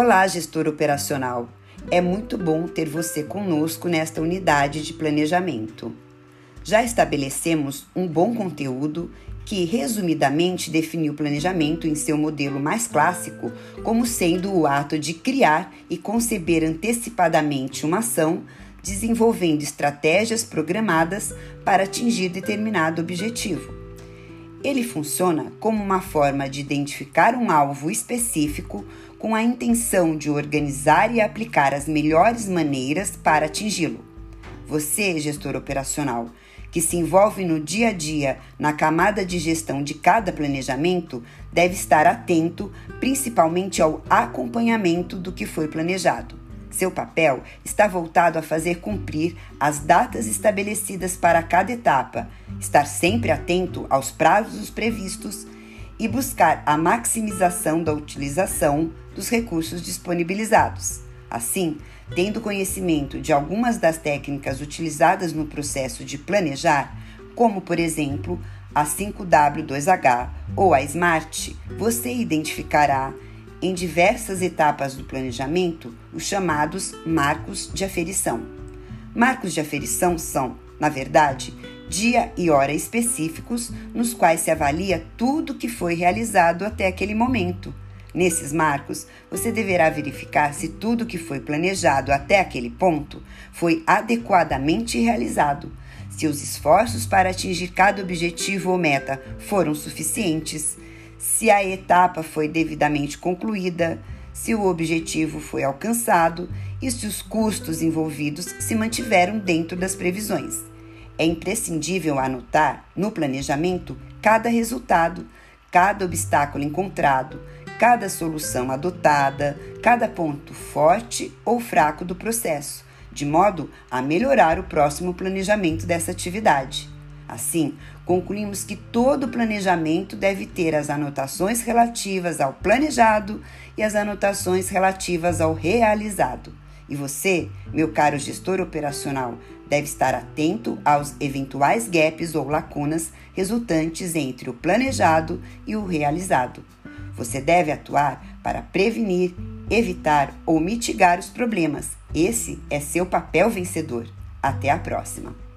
Olá, gestor operacional. É muito bom ter você conosco nesta unidade de planejamento. Já estabelecemos um bom conteúdo que, resumidamente, definiu o planejamento em seu modelo mais clássico como sendo o ato de criar e conceber antecipadamente uma ação, desenvolvendo estratégias programadas para atingir determinado objetivo. Ele funciona como uma forma de identificar um alvo específico com a intenção de organizar e aplicar as melhores maneiras para atingi-lo. Você, gestor operacional, que se envolve no dia a dia na camada de gestão de cada planejamento, deve estar atento principalmente ao acompanhamento do que foi planejado. Seu papel está voltado a fazer cumprir as datas estabelecidas para cada etapa, estar sempre atento aos prazos previstos e buscar a maximização da utilização dos recursos disponibilizados. Assim, tendo conhecimento de algumas das técnicas utilizadas no processo de planejar, como por exemplo a 5W2H ou a SMART, você identificará em diversas etapas do planejamento os chamados marcos de aferição. Marcos de aferição são, na verdade, dia e hora específicos nos quais se avalia tudo que foi realizado até aquele momento. Nesses marcos, você deverá verificar se tudo que foi planejado até aquele ponto foi adequadamente realizado, se os esforços para atingir cada objetivo ou meta foram suficientes, se a etapa foi devidamente concluída, se o objetivo foi alcançado e se os custos envolvidos se mantiveram dentro das previsões. É imprescindível anotar no planejamento cada resultado, cada obstáculo encontrado, cada solução adotada, cada ponto forte ou fraco do processo, de modo a melhorar o próximo planejamento dessa atividade. Assim, concluímos que todo planejamento deve ter as anotações relativas ao planejado e as anotações relativas ao realizado. E você, meu caro gestor operacional, deve estar atento aos eventuais gaps ou lacunas resultantes entre o planejado e o realizado. Você deve atuar para prevenir, evitar ou mitigar os problemas. Esse é seu papel vencedor. Até a próxima!